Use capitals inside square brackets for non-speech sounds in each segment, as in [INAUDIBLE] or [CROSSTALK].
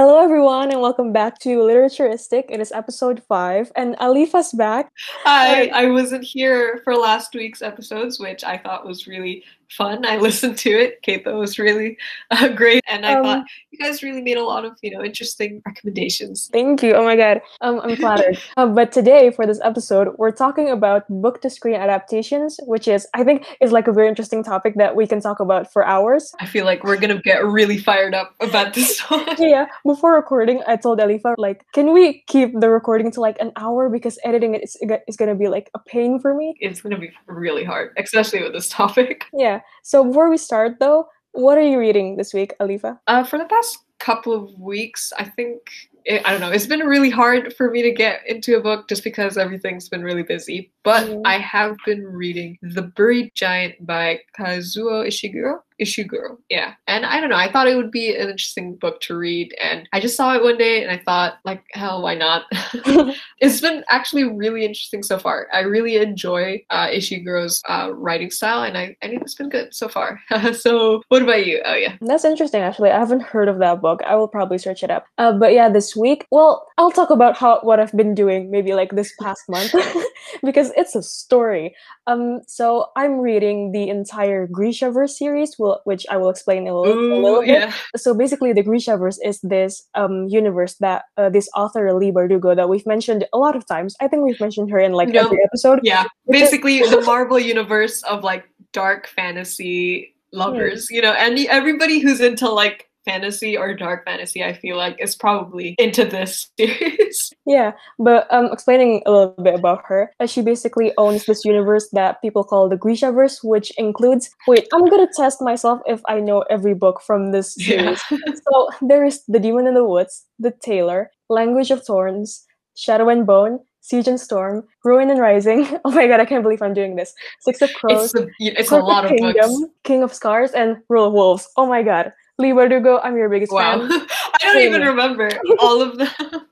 Hello, everyone, and welcome back to Literaturistic. It is episode five, and Alifa's back. I I wasn't here for last week's episodes, which I thought was really fun. I [LAUGHS] listened to it. Keito was really uh, great, and I Um, thought you guys really made a lot of you know interesting recommendations. Thank you. Oh my god, um, I'm flattered. [LAUGHS] uh, but today, for this episode, we're talking about book to screen adaptations, which is, I think, is like a very interesting topic that we can talk about for hours. I feel like we're gonna get really fired up about this [LAUGHS] one. Yeah, before recording, I told Alifa, like, can we keep the recording to like an hour because editing it is, is gonna be like a pain for me. It's gonna be really hard, especially with this topic. Yeah. So before we start, though, what are you reading this week, Alifa? Uh, for the past couple of weeks, I think it, I don't know. It's been really hard for me to get into a book just because everything's been really busy. But Mhm. I have been reading The Buried Giant by Kazuo Ishiguro. Ishiguro, yeah. And I don't know. I thought it would be an interesting book to read, and I just saw it one day, and I thought, like, hell, why not? [LAUGHS] [LAUGHS] it's been actually really interesting so far. I really enjoy uh, Ishiguro's uh, writing style, and I, I think it's been good so far. [LAUGHS] so, what about you? Oh yeah. That's interesting, actually. I haven't heard of that book. I will probably search it up. Uh, but yeah, this week, well, I'll talk about how what I've been doing maybe like this past month because it's a story. Um, so I'm reading the entire Grishaverse series, will which I will explain a little, a little bit. yeah. So basically, the Grishaverse is this um universe that uh, this author Leigh Bardugo that we've mentioned a lot of times. I think we've mentioned her in like No. every episode. Yeah, basically the Marvel universe of like dark fantasy [LAUGHS] lovers, you know, and everybody who's into like fantasy or dark fantasy, I feel like is probably into this [LAUGHS] series. Yeah, but um, explaining a little bit about her, uh, she basically owns this universe that people call the Grishaverse, which includes. Wait, I'm gonna test myself if I know every book from this Yeah. series. so there is the Demon in the Woods, the Tailor, Language of Thorns, Shadow and Bone, Siege and Storm, Ruin and Rising. [LAUGHS] Oh my god, I can't believe I'm doing this. Six of Crows, It's a, it's a lot of Kingdom, books. King of Scars, and Rule of Wolves. Oh my god, Leigh Bardugo, I'm your biggest Wow. fan. [LAUGHS] I don't even remember [LAUGHS] all of them.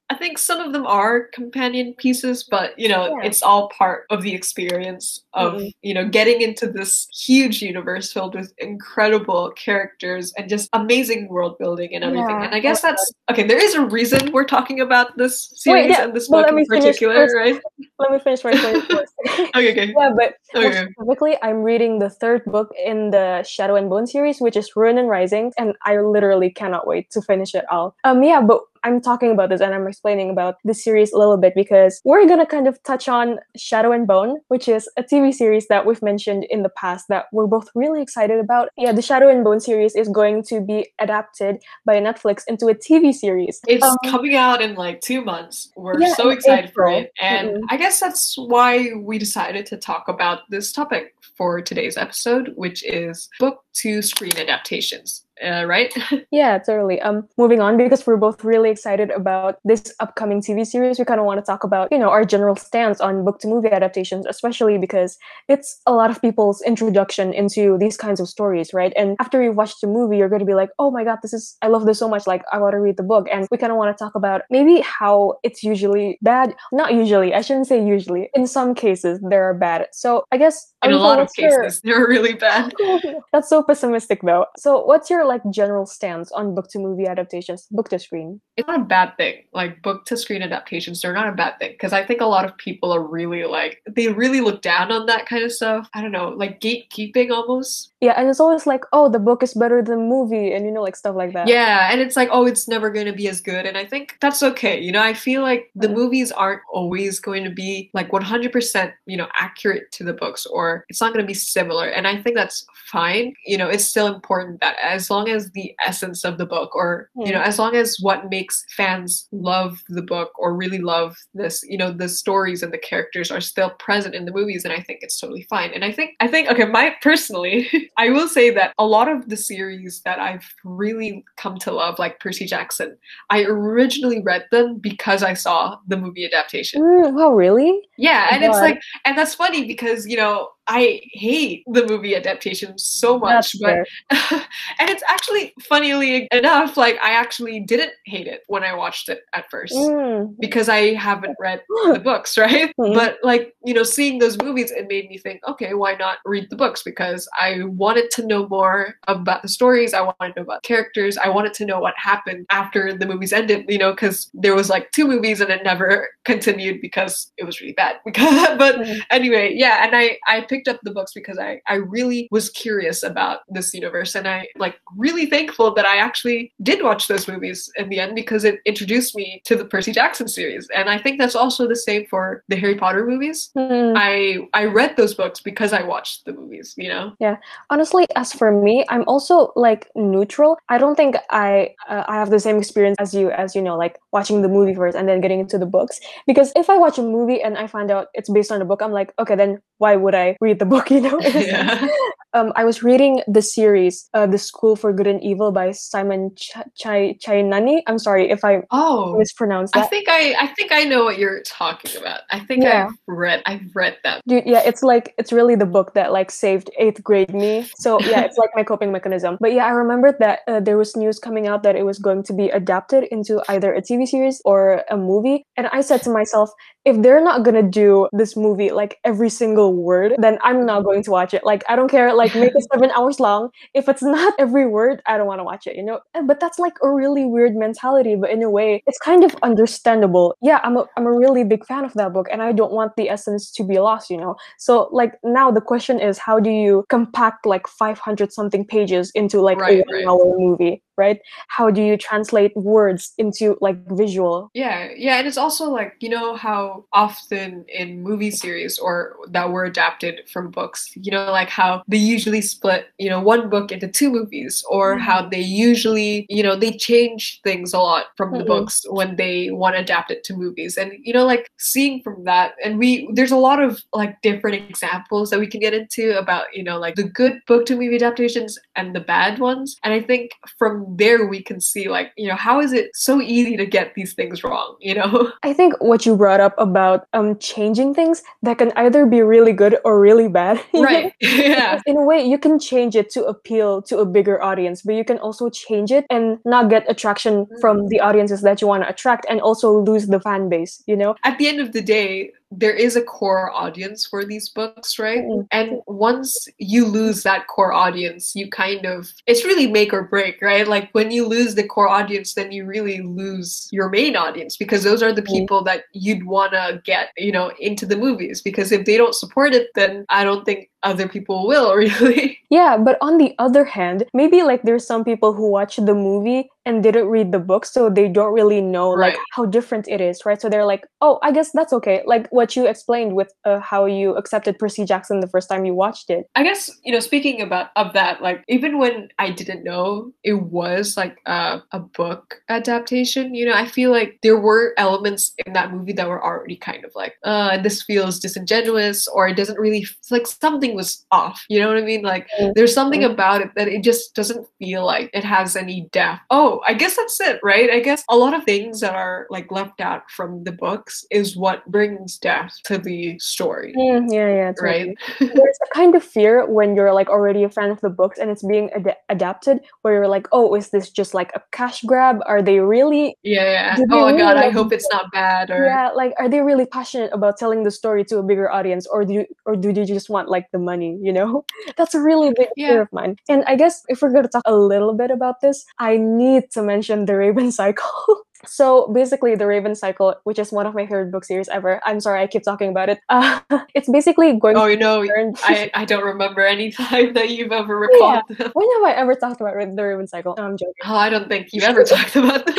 I think some of them are companion pieces, but you know, Yeah. it's all part of the experience of, Mm-mm. you know, getting into this huge universe filled with incredible characters and just amazing world building and everything. Yeah. And I guess that's okay, there is a reason we're talking about this series yeah, and this well, book in particular, right? Let me finish my [LAUGHS] first. Okay, okay. yeah, but Okay. specifically, I'm reading the third book in the Shadow and Bone series, which is Ruin and Rising, and I literally cannot wait to finish it all. Um, yeah, but I'm talking about this and I'm explaining about this series a little bit because we're gonna kind of touch on Shadow and Bone, which is a TV series that we've mentioned in the past that we're both really excited about. Yeah, the Shadow and Bone series is going to be adapted by Netflix into a TV series. It's Um, coming out in like two months. We're Yeah, so excited for it. And Mm-mm. I guess that's why we decided to talk about this topic for today's episode, which is book to screen adaptations. Uh, right? [LAUGHS] Yeah, totally. Um, moving on because we're both really excited about this upcoming TV series. We kind of want to talk about, you know, our general stance on book to movie adaptations, especially because it's a lot of people's introduction into these kinds of stories, right? And after you watch the movie, you're going to be like, "Oh my god, this is I love this so much. Like, I want to read the book." And we kind of want to talk about maybe how it's usually bad. Not usually. I shouldn't say usually. In some cases, there are bad. So I guess In a lot of your- cases, [LAUGHS] they're really bad. [LAUGHS] that's so pessimistic though. So what's your like general stance on book to movie adaptations, book to screen? It's not a bad thing. Like book to screen adaptations, they're not a bad thing. Because I think a lot of people are really like, they really look down on that kind of stuff. I don't know, like gatekeeping almost. Yeah, and it's always like, oh, the book is better than the movie, and you know, like stuff like that. Yeah, and it's like, oh, it's never going to be as good. And I think that's okay. You know, I feel like the movies aren't always going to be like 100%, you know, accurate to the books or it's not going to be similar. And I think that's fine. You know, it's still important that as long as the essence of the book or, you know, as long as what makes fans love the book or really love this, you know, the stories and the characters are still present in the movies, and I think it's totally fine. And I think, I think, okay, my personally, [LAUGHS] I will say that a lot of the series that I've really come to love, like Percy Jackson, I originally read them because I saw the movie adaptation. Mm, wow, really? Yeah, and Oh it's like, and that's funny because you know I hate the movie adaptation so much, That's but [LAUGHS] and it's actually funnily enough, like I actually didn't hate it when I watched it at first Mm. because I haven't read [LAUGHS] the books, right? Mhm. But like, you know, seeing those movies, it made me think, okay, why not read the books? Because I wanted to know more about the stories. I wanted to know about characters. I wanted to know what happened after the movies ended, you know, because there was like two movies and it never [LAUGHS] continued because it was really bad. but Mhm. anyway, yeah, and I I picked up the books because I I really was curious about this universe and I like really thankful that I actually did watch those movies in the end because it introduced me to the Percy Jackson series. And I think that's also the same for the Harry Potter movies. Mm. I I read those books because I watched the movies, you know. Yeah. Honestly as for me i'm also like neutral i don't think i uh, i have the same experience as you as you know like watching the movie first and then getting into the books because if i watch a movie and i find out it's based on a book i'm like okay then why would i read the book [LAUGHS] you know in a sense. yeah. [LAUGHS] um i was reading the series uh, the school for good and evil by Soman Ch- Chai Chainani. i'm sorry if i Oh, mispronounced I think I I think I know what you're talking about. I think Yeah. I've read I've read that. Dude, yeah, it's like it's really the book that like saved eighth grade me. So [LAUGHS] yeah, it's like my coping mechanism. But yeah, I remembered that uh, there was news coming out that it was going to be adapted into either a TV series or a movie, and I said to myself, if they're not gonna do this movie like every single word, then I'm not going to watch it. Like I don't care. Like make it [LAUGHS] seven hours long. If it's not every word, I don't want to watch it. You know. But that's like a really weird mentality. But in a way, it's kind of understandable. Yeah, I'm a I'm a really big fan of that book, and I don't want the essence to be lost. You know. So like now the question is, how do you compact like 500 something pages into like Right, a one right. hour movie? Right? How do you translate words into like visual? Yeah, yeah, and it's also like you know how often in movie series or that were adapted from books, you know, like how they usually split, you know, one book into two movies, or Mhm. how they usually, you know, they change things a lot from the Mhm. books when they want to adapt it to movies, and you know, like seeing from that, and we there's a lot of like different examples that we can get into about you know like the good book to movie adaptations and the bad ones, and I think from there we can see like you know how is it so easy to get these things wrong, you know. [LAUGHS] I think what you brought up about um changing things that can either be really good or really bad. [LAUGHS] right [LAUGHS] yeah in a way you can change it to appeal to a bigger audience but you can also change it and not get attraction from the audiences that you want to attract and also lose the fan base you know at the end of the day there is a core audience for these books right Mm. and once you lose that core audience you kind of it's really make or break right like when you lose the core audience then you really lose your main audience because those are the Mm. people that you'd want to get you know into the movies because if they don't support it then i don't think other people will [LAUGHS] really. Yeah but on the other hand maybe like there's some people who watch the movie and didn't read the book so they don't really know like Right. how different it is right? So they're like oh i guess that's okay. Like what you explained with uh, how you accepted percy jackson the first time you watched it. I guess you know, speaking about of that, like even when I didn't know it was like a, a book adaptation, you know, I feel like there were elements in that movie that were already kind of like, uh, this feels disingenuous, or it doesn't really like something was off. You know what I mean? Like Mm. there's something about it that it just doesn't feel like it has any depth. Oh, I guess that's it, right? I guess a lot of things that are like left out from the books is what brings depth to the story, Mm, yeah yeah totally. right? [LAUGHS] there's a kind of fear when you're like already a fan of the books and it's being ad- adapted where you're like oh is this just like a cash grab are they really Yeah. They Oh my really god, I hope it's not bad or yeah like are they really passionate about telling the story to a bigger audience or do you, or do they just want like the money you know [LAUGHS] that's a really big Yeah. fear of mine and i guess if we're going to talk a little bit about this i need to mention the raven cycle [LAUGHS] so basically the raven cycle which is one of my favorite book series ever i'm sorry i keep talking about it uh, [LAUGHS] it's basically going Oh, you know, I, I don't remember any time that you've ever recalled them. When have I ever talked about the Raven Cycle? No, I'm joking. Oh, I don't think you've ever talked about them.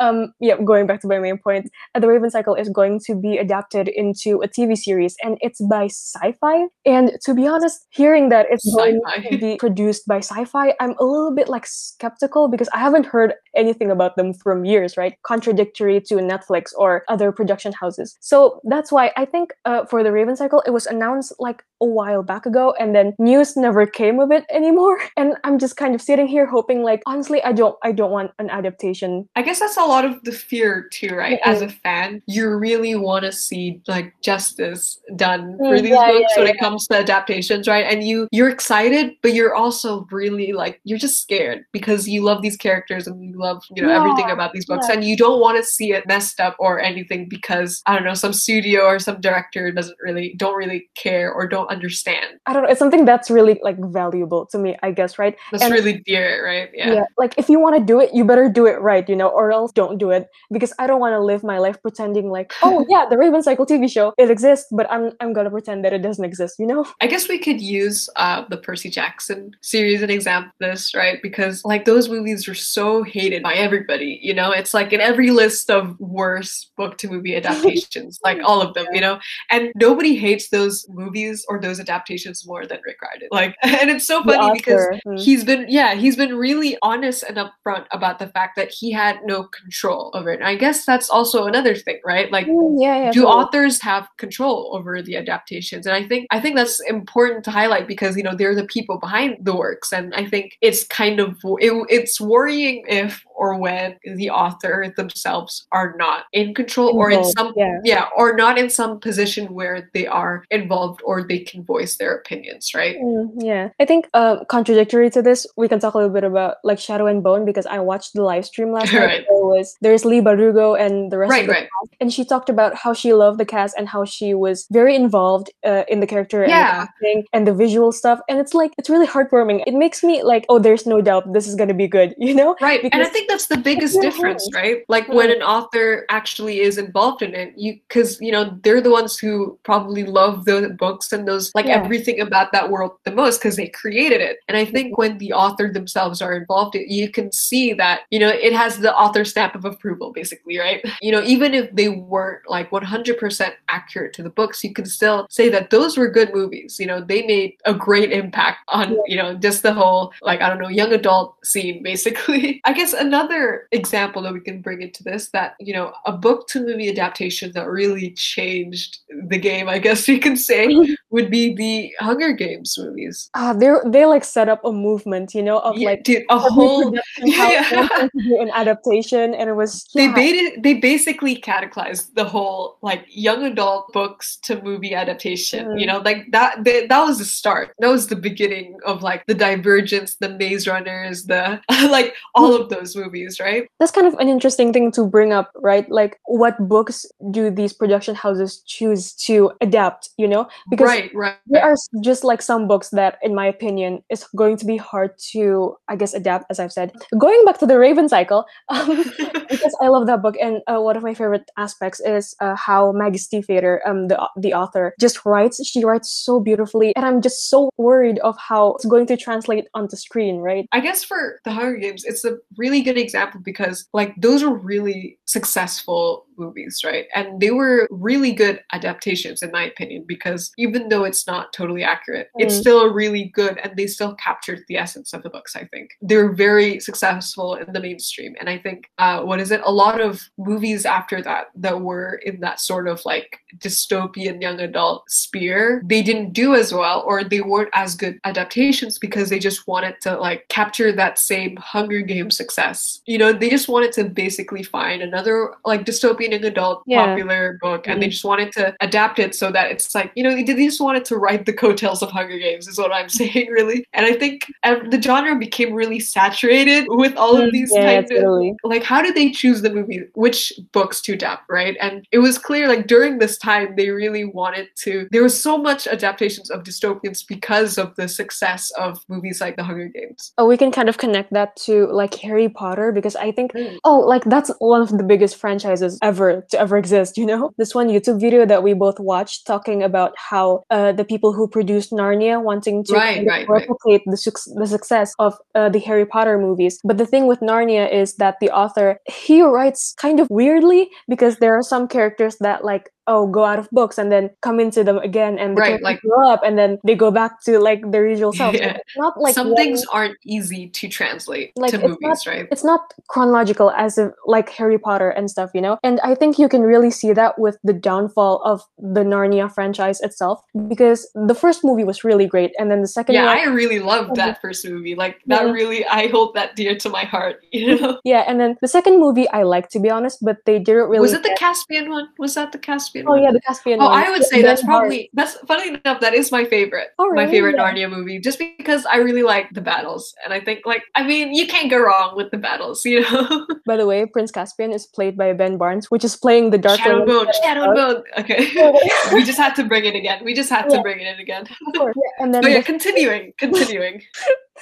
Um, yeah, going back to my main point, uh, the Raven Cycle is going to be adapted into a TV series, and it's by Syfy. And to be honest, hearing that it's going Syfy. to be [LAUGHS] produced by Syfy, I'm a little bit like skeptical because I haven't heard anything about them from years, right? Contradictory to Netflix or other production houses. So that's why I think uh, for the Raven Cycle, it was announced like a while back ago and then news never came of it anymore. [LAUGHS] And i'm just kind of sitting here hoping like honestly i don't i don't want an adaptation. I guess that's a lot of the fear too right? Mm-hmm. as a fan you really want to see like justice done for mm, these yeah, books yeah, when yeah. it comes to adaptations right? And you you're excited but you're also really like you're just scared because you love these characters and you love you know everything about these books. and you don't want to see it messed up or anything because i don't know some studio or some director doesn't really don't really care or don't understand. I don't know it's something that's really like valuable to me i guess right? That's and, really dear right? Yeah. yeah like if you want to do it you better do it right you know or else don't do it because i don't want to live my life pretending like oh [LAUGHS] yeah the raven cycle tv show it exists but i'm i'm gonna pretend that it doesn't exist you know? I guess we could use uh the percy jackson series an example this right? Because like those movies are so hated by everybody you know? It's like in every list of worst book to movie [LAUGHS] adaptations like all of them you know? And nobody hates those movies or those adaptations more than rick riordan like [LAUGHS] and it's so funny because mm-hmm. he's been yeah he's been really honest and upfront about the fact that he had no control over it and i guess that's also another thing right like mm, yeah, yeah do totally. authors have control over the adaptations and i think i think that's important to highlight because you know they're the people behind the works and i think it's kind of it, it's worrying if or when the author themselves are not in control involved, or in some yeah. yeah or not in some position where they are involved or they can voice their opinions right? Mm, yeah. I think uh, contradictory to this we can talk a little bit about like shadow and bone because i watched the live stream last [LAUGHS] night. There was there's Leigh Bardugo and the rest right, of the right. cast and she talked about how she loved the cast and how she was very involved uh, in the character yeah. and the acting and the visual stuff and it's like it's really heartwarming. It makes me like oh there's no doubt this is gonna be good [LAUGHS] you know? Right because and i think that's the biggest difference, right? Like when an author actually is involved in it, you because you know they're the ones who probably love the books and those like yeah. everything about that world the most because they created it. And I think when the author themselves are involved, you can see that you know it has the author stamp of approval, basically, right? [LAUGHS] You know, even if they weren't like 100% accurate to the books, you can still say that those were good movies. You know, they made a great impact on you know just the whole like I don't know young adult scene, [LAUGHS] basically. I guess another example that we can bring into this that you know a book to movie adaptation that really changed the game i guess you can say [LAUGHS] would be the hunger games movies ah they they like set up a movement you know of yeah, like dude, a whole [LAUGHS] yeah. an adaptation and it was yeah. they it, they basically cataclysed the whole like young adult books to movie adaptation mm. you know like that they, that was the start that was the beginning of like the divergence the maze runners the [LAUGHS] like all of those movies right? That's kind of an interesting thing to bring up, right? Like, what books do these production houses choose to adapt, you know? Because right, right. there are just like some books that, in my opinion, is going to be hard to, I guess, adapt, as I've said. Going back to the Raven Cycle, [LAUGHS] um, because I love that book, and uh, one of my favorite aspects is uh, how Maggie Stiefvater, um, the, the author, just writes. She writes so beautifully, and I'm just so worried of how it's going to translate onto screen, right? I guess for the Hunger Games, it's a really good example because like those are really successful movies, right? And they were really good adaptations, in my opinion, because even though it's not totally accurate, mm. it's still really good and they still captured the essence of the books, I think. They're very successful in the mainstream. And I think, uh, what is it? A lot of movies after that that were in that sort of like dystopian young adult sphere, they didn't do as well or they weren't as good adaptations because they just wanted to like capture that same Hunger Games success. You know, they just wanted to basically find another like dystopian young adult yeah. popular book and mm-hmm. they just wanted to adapt it so that it's like you know they just wanted to write the coattails of hunger games is what i'm [LAUGHS] saying really and i think the genre became really saturated with all of mm, these yeah, kind totally. of like how did they choose the movie which books to adapt right and it was clear like during this time they really wanted to there was so much adaptations of dystopians because of the success of movies like the hunger games oh we can kind of connect that to like harry potter because i think mm. oh like that's one of the biggest franchises ever ever to ever exist you know this one youtube video that we both watched talking about how uh, the people who produced narnia wanting to right, right, replicate right. The, su- the success of uh, the harry potter movies but the thing with narnia is that the author he writes kind of weirdly because there are some characters that like oh go out of books and then come into them again and Right, like- grow up and then they go back to like their usual self. Yeah. It's not like some one- things aren't easy to translate Like, to movies, right? it's not chronological as if like Harry Potter and stuff, you know? And I think you can really see that with the downfall of the Narnia franchise itself because the first movie was really great and then the second Yeah, one I really loved that first movie. Like that Yeah. really I hold that dear to my heart, [LAUGHS] you know. Yeah, and then the second movie I like to be honest, but they didn't really Was it the Caspian one? Was that the Caspian Oh one? yeah, the Caspian Oh, one. I would say that's probably that's funny enough. That is my favorite, Oh, my favorite Yeah. Narnia movie, just because I really like the battles, and I think like I mean you can't go wrong with the battles, you know. [LAUGHS] By the way, Prince Caspian is played by Ben Barnes, which is playing the Dark Shadow Bone, Shadow. Bone. Okay, Oh, [LAUGHS] we just had to bring it again. We just had to bring it in again. of course. Yeah, and then Oh yeah, the- continuing, continuing. [LAUGHS]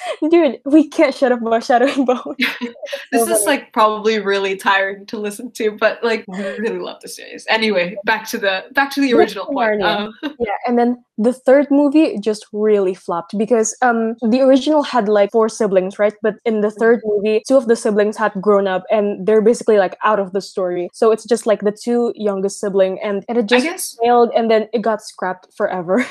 [LAUGHS] dude, we can't shut up about Shadow and Bone. [LAUGHS] this So is like probably really tiring to listen to, but like we really love the series. Anyway, back to the back to the original point. Um, [LAUGHS] yeah, and then the third movie just really flopped because um the original had like four siblings, right? But in the third movie, two of the siblings had grown up and they're basically like out of the story. So it's just like the two youngest sibling and, and it just guess failed and then it got scrapped forever.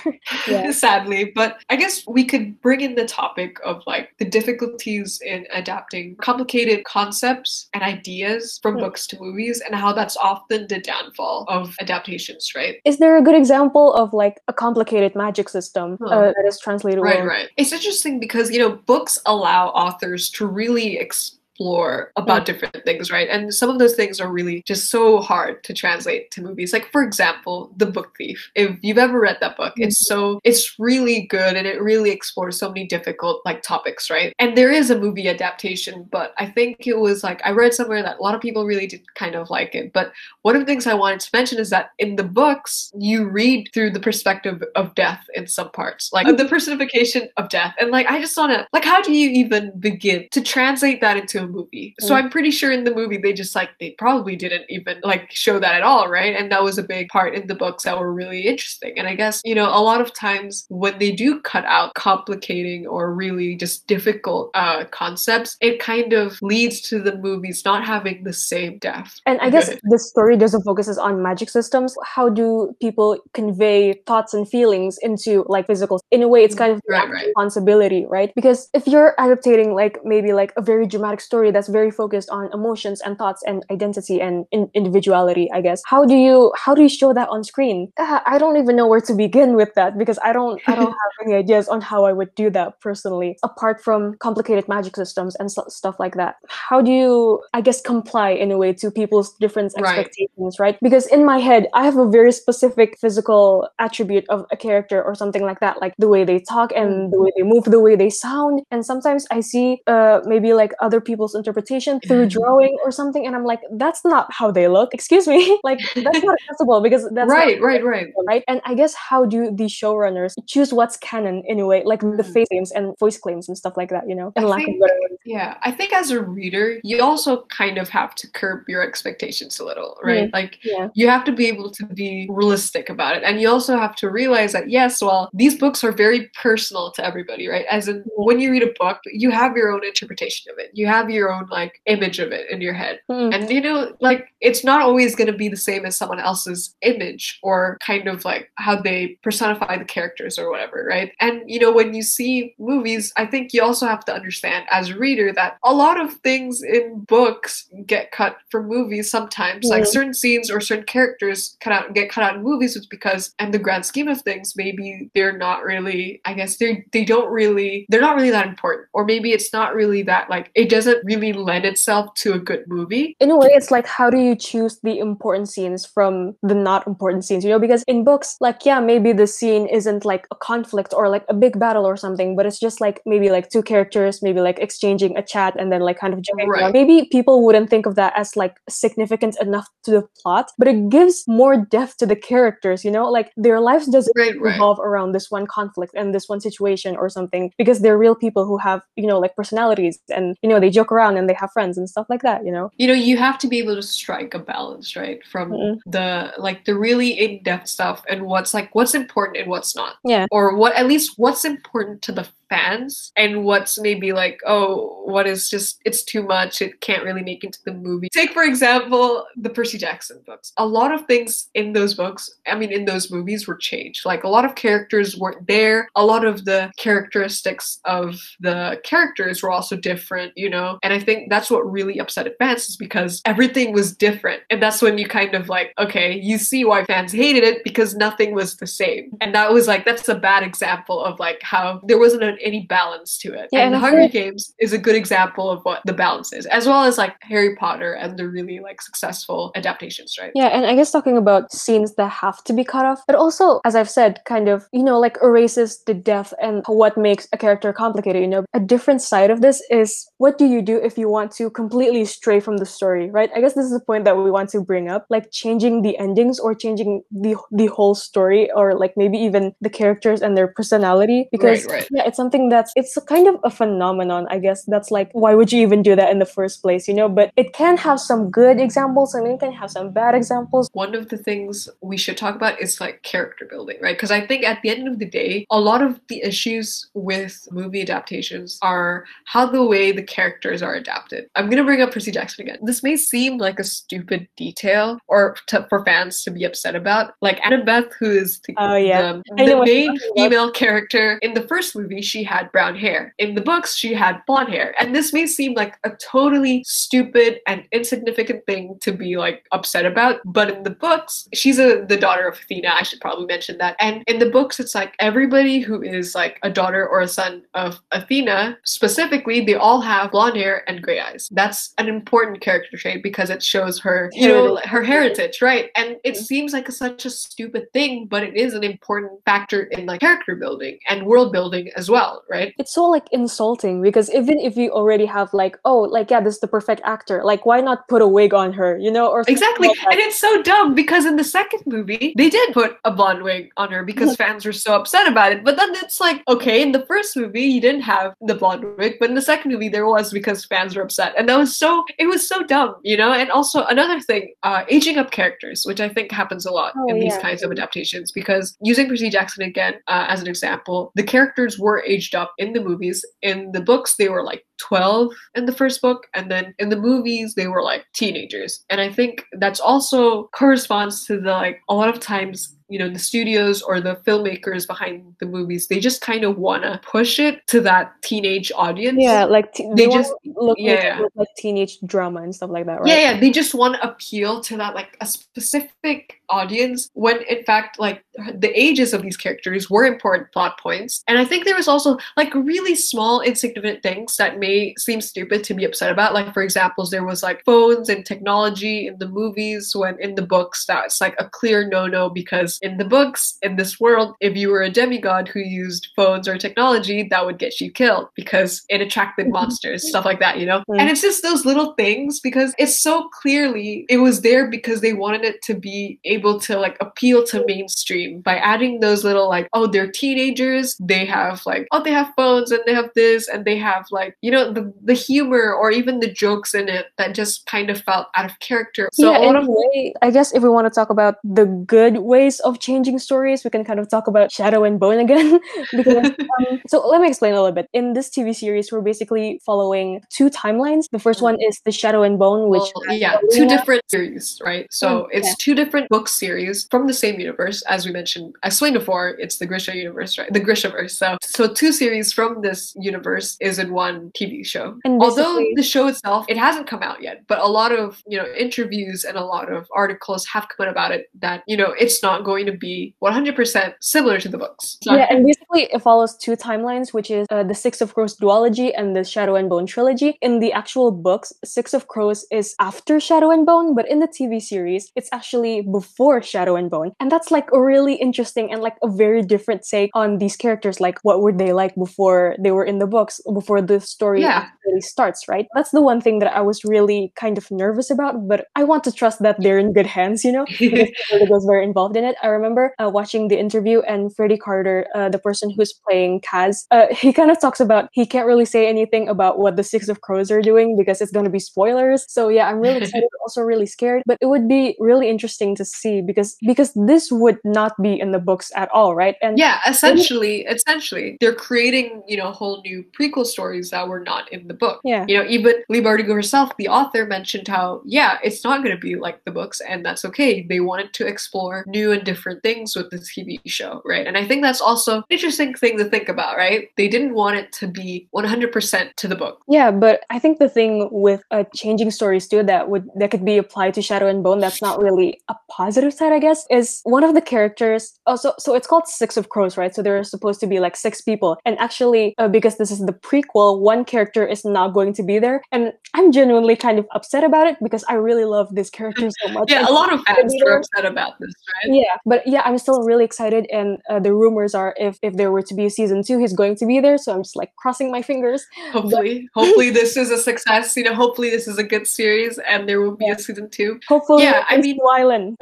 Yeah. sadly, but I guess we could bring in the topic of like the difficulties in adapting complicated concepts and ideas from Hmm. books to movies and how that's often the downfall of adaptations, right? Is there a good example of like a complicated magic system Huh. uh, that is translatable? Right, right. It's interesting because, you know, books allow authors to really explore about Mm. different things, right? And some of those things are really just so hard to translate to movies. Like, for example, The Book Thief. If you've ever read that book, it's so, it's really good and it really explores so many difficult, like, topics, right? And there is a movie adaptation, but I think it was like, I read somewhere that a lot of people really did kind of like it. But one of the things I wanted to mention is that in the books, you read through the perspective of death in some parts, like the personification of death. And like, I just want to, like, how do you even begin to translate that into a movie? So Mm. I'm pretty sure in the movie, they just like, they probably didn't even like show that at all, right? And that was a big part in the books that were really interesting. And I guess, you know, a lot of times when they do cut out complicating or really just difficult uh, concepts, it kind of leads to the movies not having the same depth. And I guess the story doesn't focuses on magic systems. How do people convey thoughts and feelings into like physical? In a way, it's kind of Right, right. responsibility, right? Because if you're adaptating like maybe like a very dramatic story that's very focused on emotions and thoughts and identity and in- individuality, I guess how do you how do you show that on screen? Uh, I don't even know where to begin with that because I don't I don't [LAUGHS] have any ideas on how I would do that personally. Apart from complicated magic systems and st- stuff like that, how do you I guess comply in a way to people's different expectations, right? Because in my head, I have a very specific physical attribute of a character or something like that, like the way they talk and the way they move, the way they sound. And sometimes I see uh, maybe like other people's interpretation [LAUGHS] through drawing or something, and I'm like, that's not how they look. Excuse me, [LAUGHS] like that's not acceptable because that's right, right, right. right? And I guess how do the showrunners choose what's canon in a way, like the Mm. face claims and voice claims and stuff like that, you know? I And lack of think- better. Yeah, I think as a reader, you also kind of have to curb your expectations a little, right? Like, Yeah. you have to be able to be realistic about it. And you also have to realize that, yes, well, these books are very personal to everybody, right? As in, when you read a book, you have your own interpretation of it, you have your own, like, image of it in your head. Mm. And, you know, like, it's not always going to be the same as someone else's image or kind of like how they personify the characters or whatever, right? And, you know, when you see movies, I think you also have to understand as a reader that a lot of things in books get cut from movies sometimes. Like Mhm. certain scenes or certain characters cut out get cut out in movies, it's because in the grand scheme of things, maybe they're not really I guess they they don't really they're not really that important. Or maybe it's not really that like it doesn't really lend itself to a good movie. in a way it's like how do you choose the important scenes from the not important scenes you know because in books like yeah maybe the scene isn't like a conflict or like a big battle or something but it's just like maybe like two characters maybe like exchanging a chat and then like kind of joking Right. around. maybe people wouldn't think of that as like significant enough to the plot but it gives more depth to the characters you know like their lives doesn't Right, right. revolve around this one conflict and this one situation or something because they're real people who have you know like personalities and you know they joke joke around and they have friends and stuff like that. You know. You know, you have to be able to strike a balance, right, from Mm-mm. the like the really in depth stuff and what's like what's important and what's not, Yeah. or what at least what's important to the fans and what's maybe like oh what is just it's too much it can't really make it into the movie take for example the percy jackson books a lot of things in those books i mean in those movies were changed like a lot of characters weren't there a lot of the characteristics of the characters were also different you know and i think that's what really upset fans is because everything was different and that's when you kind of like okay you see why fans hated it because nothing was the same and that was like that's a bad example of like how there wasn't a any balance to it. Yeah, and and the Hunger think- Games is a good example of what the balance is, as well as like Harry Potter and the really like successful adaptations, right? Yeah, and I guess talking about scenes that have to be cut off, but also, as I've said, kind of, you know, like erases the depth and what makes a character complicated. You know, a different side of this is what do you do if you want to completely stray from the story, right? I guess this is the point that we want to bring up, like changing the endings or changing the the whole story, or like maybe even the characters and their personality, because Right, right. yeah, it's something that's it's a kind of a phenomenon. I guess that's like why would you even do that in the first place, you know? But it can have some good examples and it can have some bad examples. One of the things we should talk about is like character building, right? Because I think at the end of the day, a lot of the issues with movie adaptations are how the way the characters are adapted. I'm gonna bring up Percy Jackson again. This may seem like a stupid detail or to, for fans to be upset about. Like Annabeth, who is the, Oh, yeah. the, the main female character in the first movie, she had brown hair. In the books, she had blonde hair. And this may seem like a totally stupid and insignificant thing to be like upset about, but in the books, she's a the daughter of Athena. I should probably mention that. And in the books, it's like everybody who is like a daughter or a son of Athena, specifically, they all have blonde hair and gray eyes. That's an important character trait because it shows her, you know, her heritage, right? And it mm-hmm. seems like a, such a stupid thing, but it is an important factor in like character building and world building as well, right? It's so like insulting because even if you already have like, oh, like yeah, this is the perfect actor, like why not put a wig on her, you know, or Exactly. like. And it's so dumb because in the second movie, they did put a blonde wig on her because mm-hmm. fans were so upset about it. But then it's like, okay, in the first movie, you didn't have the blonde wig, but in the second movie, there was because fans were upset. And that was so, it was so dumb, you know? And also, another thing, uh, aging up characters, which I think happens a lot Oh, in these yeah. kinds of adaptations because using Percy Jackson again uh, as an example, the characters were aged up in the movies. In the books, they were like 12 in the first book, and then in the movies, they were like teenagers. And I think that's also corresponds to the like a lot of times you know the studios or the filmmakers behind the movies they just kind of want to push it to that teenage audience yeah, like t- They they, just- look yeah, like, like teenage drama and stuff like that, right? Yeah, yeah, they just want to appeal to that like a specific audience when in fact like the ages of these characters were important plot points. And I think there was also like really small insignificant things that may seem stupid to be upset about. Like for examples, there was like phones and technology in the movies when in the books that's like a clear no-no because in the books in this world if you were a demigod who used phones or technology that would get you killed because it attracted monsters stuff like that you know Mm. and it's just those little things because it's so clearly it was there because they wanted it to be able to like appeal to mainstream by adding those little like oh they're teenagers they have like oh they have phones and they have this and they have like you know the, the humor or even the jokes in it that just kind of felt out of character so yeah, in a way, I guess if we want to talk about the good ways of changing stories, we can kind of talk about Shadow and Bone again. [LAUGHS] because um, [LAUGHS] so let me explain a little bit. In this TV series, we're basically following two timelines. The first one is the Shadow and Bone, which Well, yeah, two different series, right? So Mm, it's yeah. two different book series from the same universe, as we mentioned. I explained before, it's the Grisha universe, right? The Grishaverse. So, so two series from this universe is in one TV show. And Although the show itself, it hasn't come out yet, but a lot of you know interviews and a lot of articles have come out about it that you know it's not going to be 100% similar to the books. So yeah, and basically it follows two timelines, which is uh, the Six of Crows duology and the Shadow and Bone trilogy. In the actual books, Six of Crows is after Shadow and Bone, but in the TV series, it's actually before Shadow and Bone. And that's like a really interesting and like a very different take on these characters. Like, what were they like before they were in the books, before the story story Yeah. really starts, right? That's the one thing that I was really kind of nervous about, but I want to trust that they're in good hands, you know, [LAUGHS] because was very involved in it. I remember uh, watching the interview and Freddy Carter, uh, the person who's playing Kaz, uh, [LAUGHS] he kind of talks about he can't really say anything about what the Six of Crows are doing because it's going to be spoilers. So yeah, I'm really [LAUGHS] excited, also really scared, but it would be really interesting to see because because this would not be in the books at all, right? And yeah, essentially, essentially, they're creating you know whole new prequel stories that were not in the book. yeah. You know, even Leigh Bardugo herself, the author, mentioned how yeah, it's not going to be like the books, and that's okay. They wanted to explore new and different things with the TV show, right? And I think that's also an interesting thing to think about, right? They didn't want it to be 100% to the book. Yeah, but I think the thing with uh, changing stories too that would that could be applied to Shadow and Bone that's not really a positive side, I guess, is one of the characters. Also, so it's called Six of Crows, right? So there are supposed to be like six people, and actually, uh, because this is the prequel, one character is not going to be there, and I'm genuinely kind of upset about it because I really love this character so [LAUGHS] much. Yeah, and a lot of fans were upset about this, right? yeah, but yeah, I'm still really excited, and uh, the rumors are if if there were to be a season two, he's going to be there. So I'm just like crossing my fingers. Hopefully, hopefully [LAUGHS] this is a success. You know, hopefully this is a good series, and there will be a season two. Hopefully, Yeah, I mean- Wylan. [LAUGHS]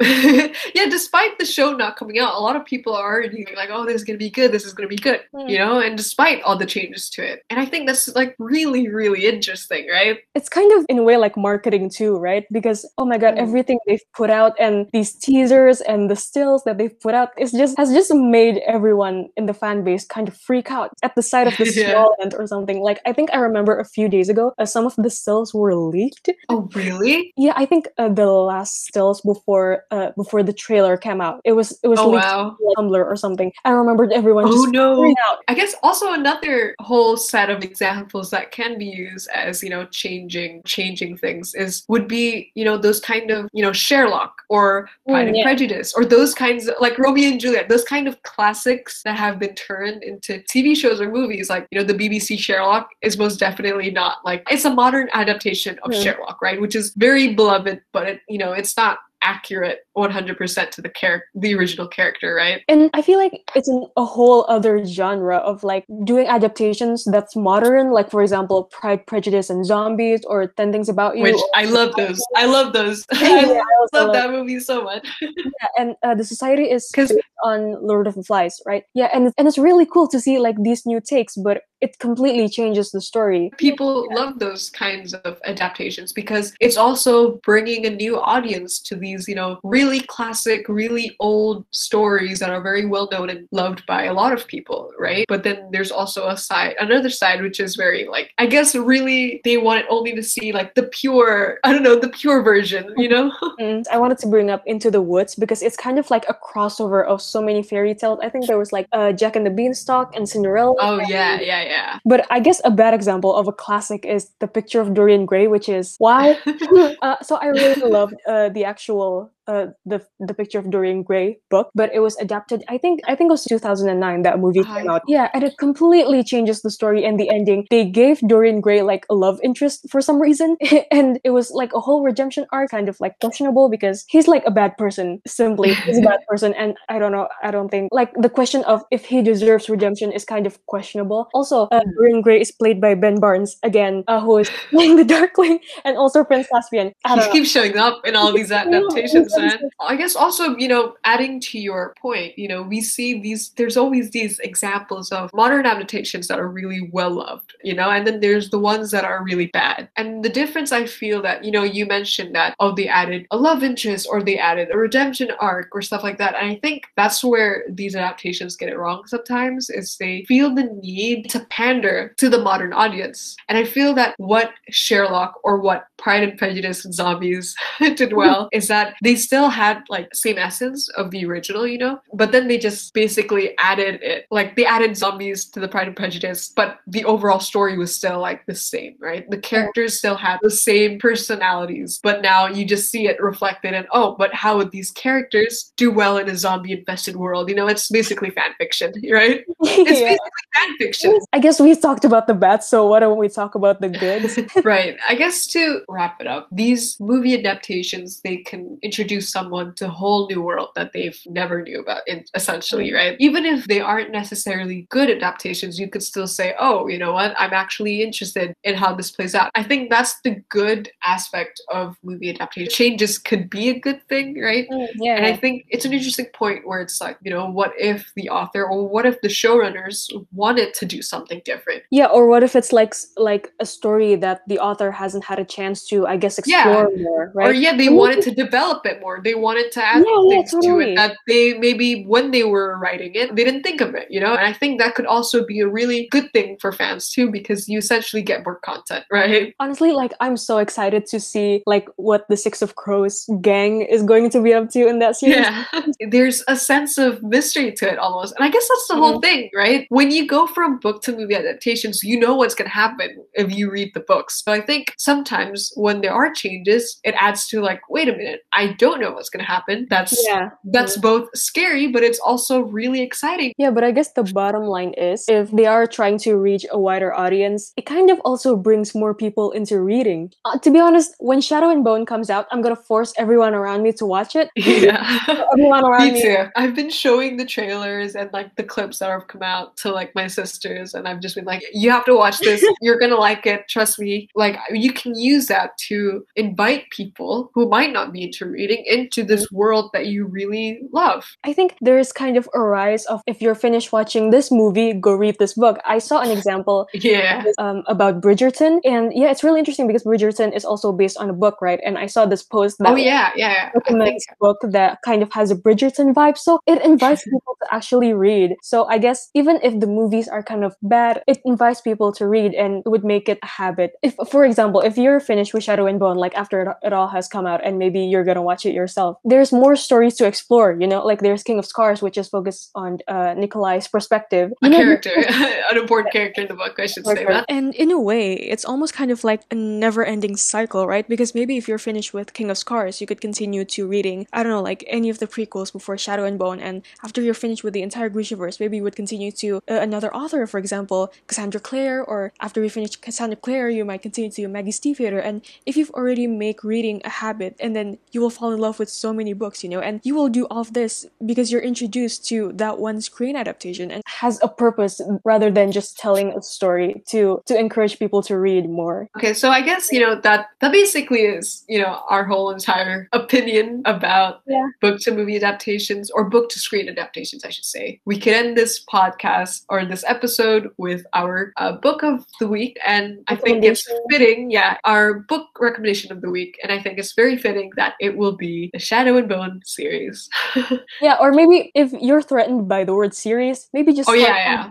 yeah, despite the show not coming out, a lot of people are already like, "Oh, this is gonna be good. This is gonna be good," Hmm. you know. And despite all the changes to it, and I think that's like really, really interesting, right? it's kind of in a way like marketing too, right? Because oh my god, Mm. everything they've put out and these teasers and the stills that they've put out is just has just made everyone in the fan base kind of freak out at the sight of the [LAUGHS] Yeah. or something. Like I think I remember a few days ago, uh, some of the stills were leaked. Oh, really? Yeah, I think uh, the last stills before uh, before the trailer came out, it was it was Oh, leaked wow. Tumblr or something. I remembered everyone Oh just no! I guess also another whole set of examples that can be used as you know changing changing things is would be you know those kind of you know Sherlock or Pride Mm, and yeah. Prejudice or those kinds of like Romeo and Juliet those kind of classics that have been turned into TV shows or movies like you know the BBC Sherlock is most definitely not like it's a modern adaptation of Mm. Sherlock right which is very beloved but it you know it's not accurate 100% to the character the original character right And I feel like it's in a whole other genre of like doing adaptations that's modern, like for example, Pride, Prejudice, and Zombies, or Ten Things About You. which I love those. I love those. [LAUGHS] Yeah, I [LAUGHS] love that movie so much. [LAUGHS] Yeah, and uh, the society is based on Lord of the Flies, right? Yeah, and and it's really cool to see like these new takes, but it completely changes the story. People love those kinds of adaptations because it's also bringing a new audience to these, you know, really classic, really old stories that are very well known and loved by a lot of people, right? But then there's also a side, another side, which is very like, I guess really they want it only to see like the pure, I don't know, the pure version, you know? [LAUGHS] I wanted to bring up Into the Woods because it's kind of like a crossover of so many fairy tales. I think there was like uh, Jack and the Beanstalk and Cinderella. oh, yeah, yeah, yeah. But I guess a bad example of a classic is the picture of Dorian Gray, which is why. [LAUGHS] uh, so I really loved uh, the actual uh, the the picture of Dorian Gray book, but it was adapted. I think I think it was 2009 that movie came out. Yeah, and it completely changes the story and the ending. They gave Dorian Gray like a love interest for some reason, [LAUGHS] and it was like a whole redemption arc, kind of like questionable because he's like a bad person. Simply, he's a bad [LAUGHS] person, and I don't know. I don't think like the question of if he deserves redemption is kind of questionable. Also, uh, Dorian Gray is played by Ben Barnes again, uh, who is [LAUGHS] playing the Darkling, and also Prince Caspian. He know. keeps showing up in all these adaptations man i guess also you know adding to your point you know we see these there's always these examples of modern adaptations that are really well loved you know and then there's the ones that are really bad. And the difference i feel that you know you mentioned that oh they added a love interest or they added a redemption arc or stuff like that. And i think that's where these adaptations get it wrong sometimes is they feel the need to pander to the modern audience. And i feel that what sherlock or what pride and prejudice and zombies [LAUGHS] did well [LAUGHS] is that they still had like same essence of the original you know but then they just basically added it like they added zombies to the pride and prejudice but the overall story was still like the same right the characters still had the same personalities but now you just see it reflected in oh but how would these characters do well in a zombie infested world you know it's basically fan fiction [LAUGHS] right [LAUGHS] it's Yeah. basically fan fiction [LAUGHS] I guess we talked about the bad, so why don't we talk about the good? right. I guess to wrap it up, these movie adaptations they can introduce introduce someone to a whole new world that they've never knew about, essentially, right? Even if they aren't necessarily good adaptations, you could still say, oh, you know what? I'm actually interested in how this plays out. I think that's the good aspect of movie adaptation. Changes could be a good thing, right? Mm, yeah. And I think it's an interesting point where it's like, you know, what if the author or what if the showrunners wanted to do something different? Yeah, or what if it's like like a story that the author hasn't had a chance to, I guess, explore Yeah. more, right? Or yeah, they wanted to develop it more. They wanted to add Yeah, yeah, things to it that they maybe when they were writing it, they didn't think of it, you know? And I think that could also be a really good thing for fans too, because you essentially get more content, [LAUGHS] right? honestly like i'm so excited to see like what the six of crows gang is going to be up to in that series Yeah. [LAUGHS] There's a sense of mystery to it almost. And I guess that's the whole mm-hmm. thing, right? When you go from book to movie adaptations, you know what's going to happen if you read the books. So I think sometimes when there are changes, it adds to like, wait a minute, I don't know what's going to happen. That's yeah that's both scary, but it's also really exciting. yeah but i guess the bottom line is if they are trying to reach a wider audience it kind of also brings more people into reading uh, to be honest when shadow and bone comes out i'm gonna force everyone around me to watch it [LAUGHS] Yeah. [LAUGHS] everyone around Me me too. I've been showing the trailers and like the clips that have come out to like my sisters, and I've just been like, "You have to watch this. [LAUGHS] You're gonna like it. Trust me." Like you can use that to invite people who might not be into reading into this world that you really love. I think there is kind of a rise of if you're finished watching this movie, go read this book. I saw an example [LAUGHS] Yeah. um, about Bridgerton, and yeah, it's really interesting because Bridgerton is also based on a book, right? And I saw this post that Oh yeah, yeah. yeah. Recommends a book that kind of has a Bridgerton vibe, so it invites [LAUGHS] people to actually read. So I guess even if the movies are kind of bad, it invites people to read, and would make it a habit. If, for example, if you're finished with Shadow and Bone, like after it, it all has come out, and maybe you're gonna watch it yourself, there's more stories to explore. You know, like there's King of Scars, which is focused on uh, Nikolai's perspective. a [LAUGHS] You know, character, [LAUGHS] an important character in the book. I should say Character. that. And in a way, it's almost kind of like a never ending cycle, right? Because maybe if you're finished with King of Scars, you could continue to reading, I don't know, like any of the prequels before Shadow and Bone. And after you're finished with the entire Grishaverse, maybe you would continue to uh, another author, for example, Cassandra Clare. Or after you finish Cassandra Clare, you might continue to Maggie Stiefvater. And if you've already make reading a habit, and then you will fall in love with so many books, you know, and you will do all of this because you're introduced to that one screen adaptation. And has a purpose rather than just telling a story to to encourage people to read more. Okay, so I guess you know that that basically is you know our whole entire opinion about Yeah. book to movie adaptations or book to screen adaptations, I should say. We could end this podcast or this episode with our uh, book of the week, and I think it's fitting. Yeah, our book recommendation of the week, and I think it's very fitting that it will be the Shadow and Bone series. [LAUGHS] Yeah, or maybe if you're threatened by the word series, maybe just Oh, yeah, yeah.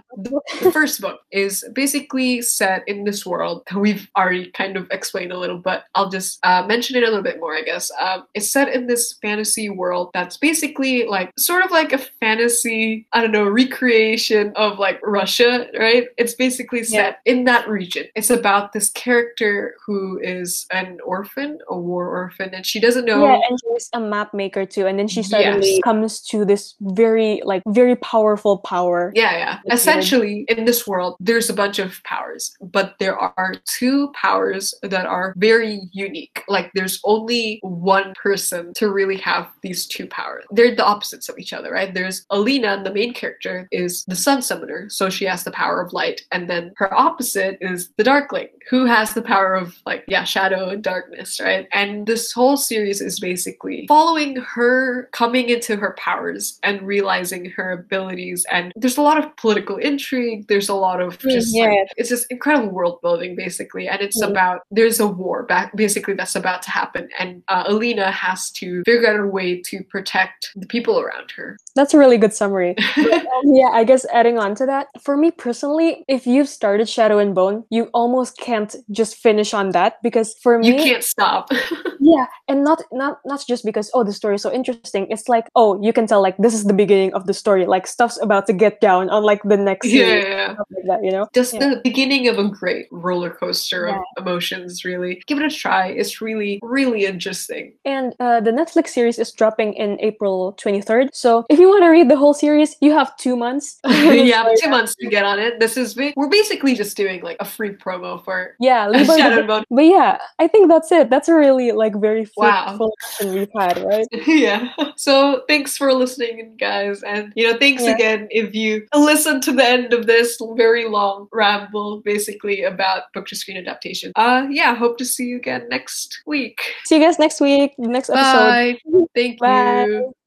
the first book is basically set in this world we've already kind of explained a little, but I'll just uh, mention it a little bit more, I guess. Um, it's set in this fantasy world that's basically like sort of like a fantasy, I don't know, recreation of like Russia, right? It's basically set in that region. It's about this character who is an orphan, a war orphan, and she doesn't know. Yeah, and she's a map maker too, and then she suddenly Yes. comes to this very like very powerful power. Yeah, yeah. Essentially, in this world, there's a bunch of powers, but there are two powers that are very unique. Like, there's only one person to really have these two powers. They're the opposites of each other, right? There's Alina, the main character, is the sun summoner, so she has the power of light, and then her opposite is the darkling, who has the power of like yeah, shadow and darkness, right? And this whole series is basically following her coming into her powers and realizing her abilities. And there's a lot of political intrigue. There's a lot of Mm, just yeah. like, it's just incredible world building basically. And it's Mm. about there's a war back basically that's about to happen, and uh, Alina has to figure out a way to protect the people around her. That's a really good summary. But, [LAUGHS] um, yeah, I guess adding on to that, for me personally, if you've started Shadow and Bone, you almost can't just finish on that because for me, You can't stop. [LAUGHS] yeah, and not not not just because oh the story is so interesting. It's like oh you can tell like this is the beginning of the story. Like stuff's about to get down on like the next yeah, yeah, yeah. like that. You know. just Yeah. the beginning of a great roller coaster Yeah. of emotions really give it a try it's really really interesting And uh, the Netflix series is dropping in April 23rd. So if you want to read the whole series, you have two months. [LAUGHS] [LAUGHS] have So, two months to get on it this is we're basically just doing like a free promo for Yeah, [LAUGHS] Shadow. But yeah, I think that's it. That's a really like very Wow. fruitful action we've had, right? [LAUGHS] yeah. So thanks for listening, guys. And, you know, thanks Yeah. again if you listen to the end of this very long ramble, basically about book to screen adaptation. Uh, yeah, hope to see you again next week. See you guys next week, next episode. Bye. Thank Bye. you.